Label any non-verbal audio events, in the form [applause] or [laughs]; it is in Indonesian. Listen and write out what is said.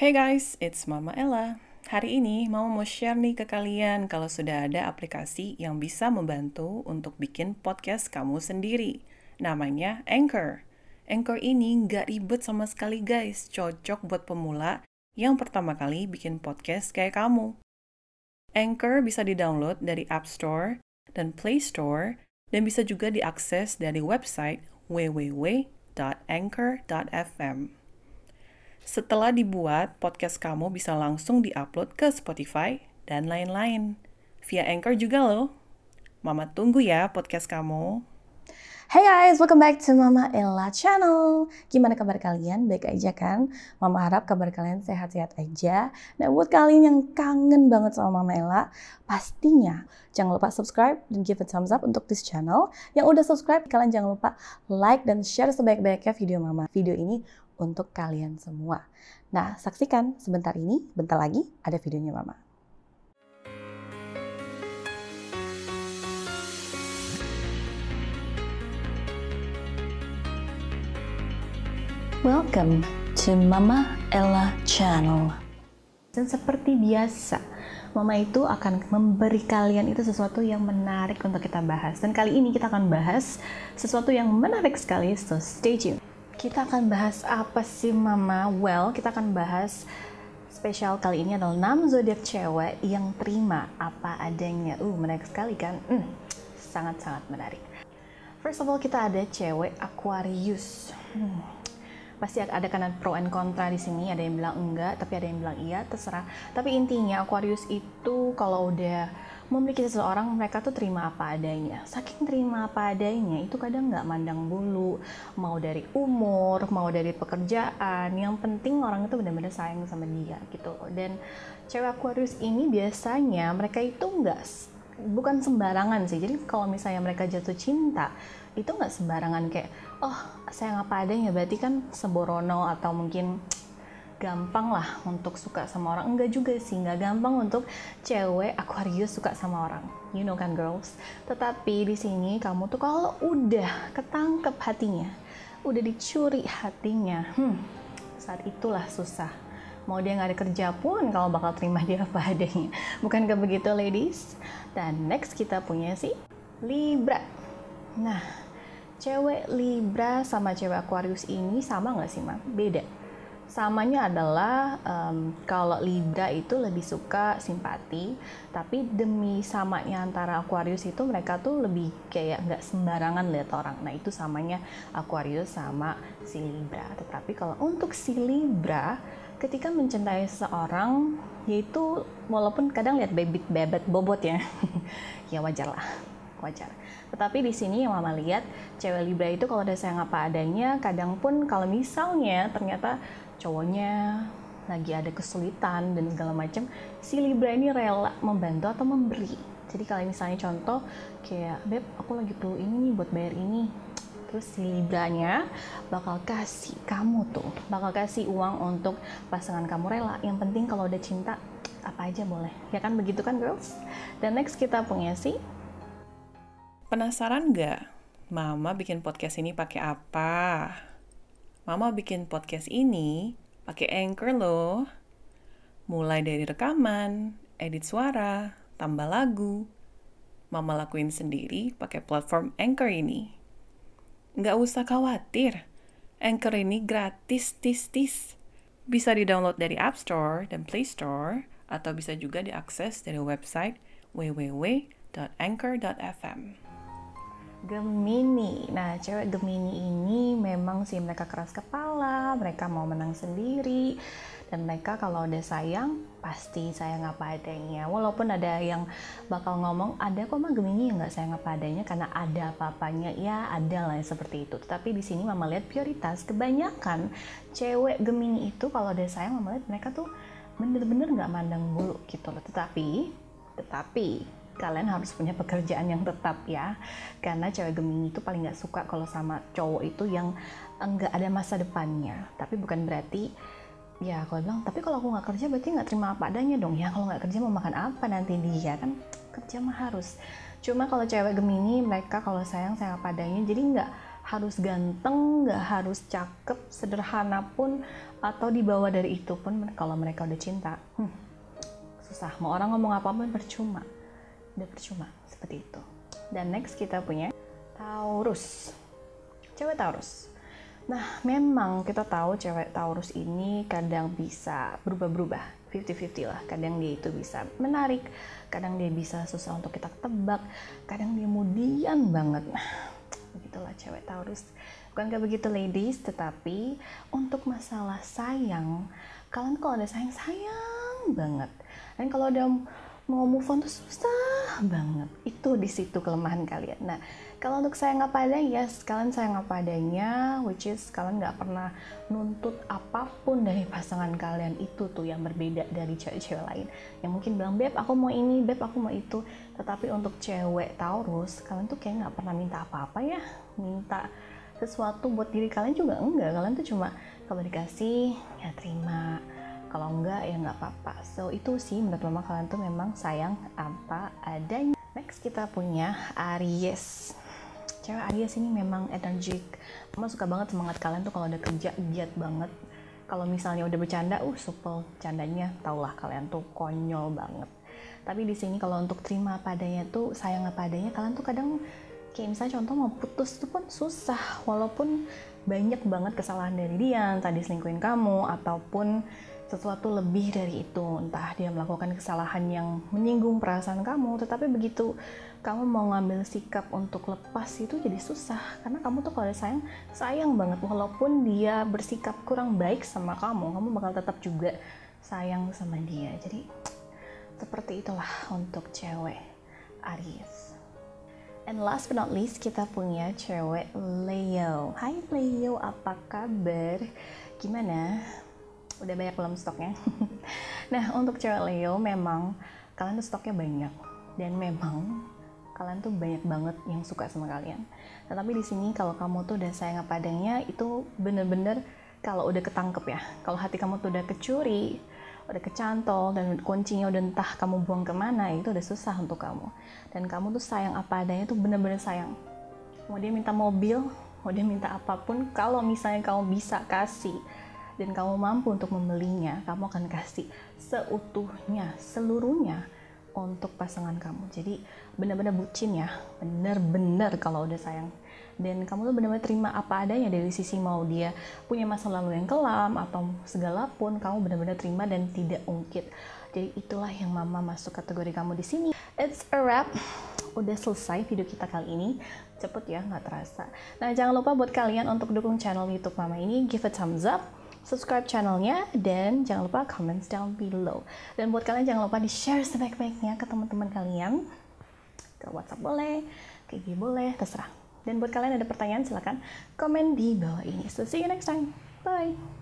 Hey guys, it's Mama Ella. Hari ini Mama mau share nih ke kalian kalau sudah ada aplikasi yang bisa membantu untuk bikin podcast kamu sendiri. Namanya Anchor. Anchor ini nggak ribet sama sekali guys, cocok buat pemula yang pertama kali bikin podcast kayak kamu. Anchor bisa di-download dari App Store dan Play Store dan bisa juga diakses dari website www.anchor.fm. Setelah dibuat, podcast kamu bisa langsung diupload ke Spotify dan lain-lain. Via Anchor juga loh. Mama tunggu ya podcast kamu. Hey guys, welcome back to Mama Ella channel. Gimana kabar kalian? Baik aja kan? Mama harap kabar kalian sehat-sehat aja. Nah, buat kalian yang kangen banget sama Mama Ella, pastinya jangan lupa subscribe dan give a thumbs up untuk this channel. Yang udah subscribe, kalian jangan lupa like dan share sebaik-baiknya video Mama. Video ini untuk kalian semua. Nah, saksikan sebentar ini, bentar lagi ada videonya Mama. Welcome to Mama Ella Channel. Dan seperti biasa, Mama itu akan memberi kalian itu sesuatu yang menarik untuk kita bahas. Dan kali ini kita akan bahas sesuatu yang menarik sekali, so stay tuned. Kita akan bahas apa sih Mama? Well, kita akan bahas spesial kali ini adalah 6 zodiak cewek yang terima apa adanya. Uh, menarik sekali kan? Hmm, sangat-sangat menarik. First of all, kita ada cewek Aquarius. Hmm, pasti ada kanan pro and kontra di sini. Ada yang bilang enggak, tapi ada yang bilang iya, terserah. Tapi intinya Aquarius itu kalau udah memiliki seseorang, mereka tuh terima apa adanya. Saking terima apa adanya, itu kadang nggak mandang bulu. Mau dari umur, mau dari pekerjaan. Yang penting orang itu benar-benar sayang sama dia gitu. Dan cewek Aquarius ini biasanya mereka itu nggak bukan sembarangan sih. Jadi kalau misalnya mereka jatuh cinta, itu nggak sembarangan kayak, oh saya apa adanya, berarti kan seborono atau mungkin gampang lah untuk suka sama orang. Enggak juga sih, nggak gampang untuk cewek Aquarius suka sama orang. You know kan girls? Tetapi di sini kamu tuh kalau udah ketangkep hatinya, udah dicuri hatinya, hmm, saat itulah susah mau dia nggak ada kerja pun kalau bakal terima dia apa adanya bukankah begitu ladies dan next kita punya si Libra nah cewek Libra sama cewek Aquarius ini sama nggak sih ma? beda samanya adalah um, kalau Libra itu lebih suka simpati tapi demi samanya antara Aquarius itu mereka tuh lebih kayak nggak sembarangan lihat orang. Nah itu samanya Aquarius sama si Libra. Tetapi kalau untuk si Libra ketika mencintai seseorang yaitu walaupun kadang lihat bebet bebet bobot ya [laughs] ya wajar lah wajar. Tetapi di sini yang mama lihat cewek Libra itu kalau udah sayang apa adanya kadang pun kalau misalnya ternyata cowoknya lagi ada kesulitan dan segala macam si Libra ini rela membantu atau memberi. Jadi kalau misalnya contoh kayak beb aku lagi perlu ini nih buat bayar ini. Terus si Libranya bakal kasih kamu tuh bakal kasih uang untuk pasangan kamu rela. Yang penting kalau udah cinta apa aja boleh. Ya kan? Begitu kan girls? Dan next kita punya si Penasaran nggak? Mama bikin podcast ini pakai apa? Mama bikin podcast ini pakai Anchor loh. Mulai dari rekaman, edit suara, tambah lagu. Mama lakuin sendiri pakai platform Anchor ini. Nggak usah khawatir, Anchor ini gratis tis-tis. Bisa di-download dari App Store dan Play Store, atau bisa juga diakses dari website www.anchor.fm. Gemini. Nah, cewek Gemini ini memang sih mereka keras kepala, mereka mau menang sendiri, dan mereka kalau udah sayang pasti sayang apa adanya. Walaupun ada yang bakal ngomong ada kok mah Gemini yang nggak sayang apa adanya karena ada apa-apanya, ya ada lah seperti itu. Tetapi di sini mama lihat prioritas kebanyakan cewek Gemini itu kalau udah sayang mama lihat mereka tuh bener-bener nggak mandang bulu gitu loh. Tetapi, tetapi kalian harus punya pekerjaan yang tetap ya karena cewek Gemini itu paling nggak suka kalau sama cowok itu yang enggak ada masa depannya tapi bukan berarti ya kalau bilang tapi kalau aku nggak kerja berarti nggak terima apa adanya dong ya kalau nggak kerja mau makan apa nanti dia kan kerja mah harus cuma kalau cewek Gemini mereka kalau sayang sayang apa adanya jadi nggak harus ganteng, nggak harus cakep, sederhana pun atau dibawa dari itu pun kalau mereka udah cinta. Hmm, susah. Mau orang ngomong apa pun percuma. Udah percuma seperti itu. Dan next kita punya Taurus. Cewek Taurus. Nah, memang kita tahu cewek Taurus ini kadang bisa berubah-berubah, 50-50 lah. Kadang dia itu bisa menarik, kadang dia bisa susah untuk kita tebak, kadang dia mudian banget. Nah, begitulah cewek Taurus. Bukan kayak begitu ladies, tetapi untuk masalah sayang, kalian kalau ada sayang-sayang banget. Dan kalau ada mau move on tuh susah banget. Itu di situ kelemahan kalian. Nah, kalau untuk sayang apa adanya, yes, kalian sayang apa adanya, which is kalian nggak pernah nuntut apa pun dari pasangan kalian itu tuh yang berbeda dari cewek-cewek lain. Yang mungkin bilang, beb aku mau ini, beb aku mau itu. Tetapi untuk cewek Taurus, kalian tuh kayak nggak pernah minta apa-apa ya, minta sesuatu buat diri kalian juga enggak. Kalian tuh cuma kalau dikasih ya terima, kalau enggak ya nggak apa-apa. So itu sih menurut mama kalian tuh memang sayang apa adanya. Next kita punya Aries. Cewek Aries ini memang energik. Mama suka banget semangat kalian tuh kalau ada kerja giat banget. Kalau misalnya udah bercanda uh supel candanya. Taulah kalian tuh konyol banget. Tapi di sini kalau untuk terima padanya tuh sayang apa adanya kalian tuh kadang kayak misalnya contoh mau putus tuh pun susah walaupun banyak banget kesalahan dari dia tadi selingkuhin kamu ataupun sesuatu lebih dari itu. Entah dia melakukan kesalahan yang menyinggung perasaan kamu tetapi begitu kamu mau ngambil sikap untuk lepas itu jadi susah. Karena kamu tuh kalau sayang sayang banget. Walaupun dia bersikap kurang baik sama kamu kamu bakal tetap juga sayang sama dia. Jadi seperti itulah untuk cewek Aries And last but not least kita punya cewek Leo. Hai Leo, apa kabar? Gimana? udah banyak belum stoknya [laughs] nah untuk cewek Leo memang kalian tuh stoknya banyak dan memang kalian tuh banyak banget yang suka sama kalian tetapi di sini kalau kamu tuh udah sayang apa adanya itu bener-bener kalau udah ketangkep ya kalau hati kamu tuh udah kecuri udah kecantol dan kuncinya udah entah kamu buang ke mana itu udah susah untuk kamu dan kamu tuh sayang apa adanya tuh bener-bener sayang mau dia minta mobil mau dia minta apa pun kalau misalnya kamu bisa kasih dan kamu mampu untuk membelinya, kamu akan kasih seutuhnya, seluruhnya untuk pasangan kamu. Jadi benar-benar bucin ya, benar-benar kalau udah sayang. Dan kamu tuh benar-benar terima apa adanya dari sisi mau dia punya masa lalu yang kelam atau segala pun kamu benar-benar terima dan tidak ungkit. Jadi itulah yang mama masuk kategori kamu di sini. It's a wrap. Udah selesai video kita kali ini. Cepet ya, nggak terasa. Nah, jangan lupa buat kalian untuk dukung channel YouTube mama ini, give a thumbs up subscribe channelnya, dan jangan lupa comments down below. Dan buat kalian jangan lupa di-share sebaik-baiknya ke teman-teman kalian. Ke WhatsApp boleh, ke IG boleh, terserah. Dan buat kalian ada pertanyaan silahkan komen di bawah ini. So see you next time. Bye!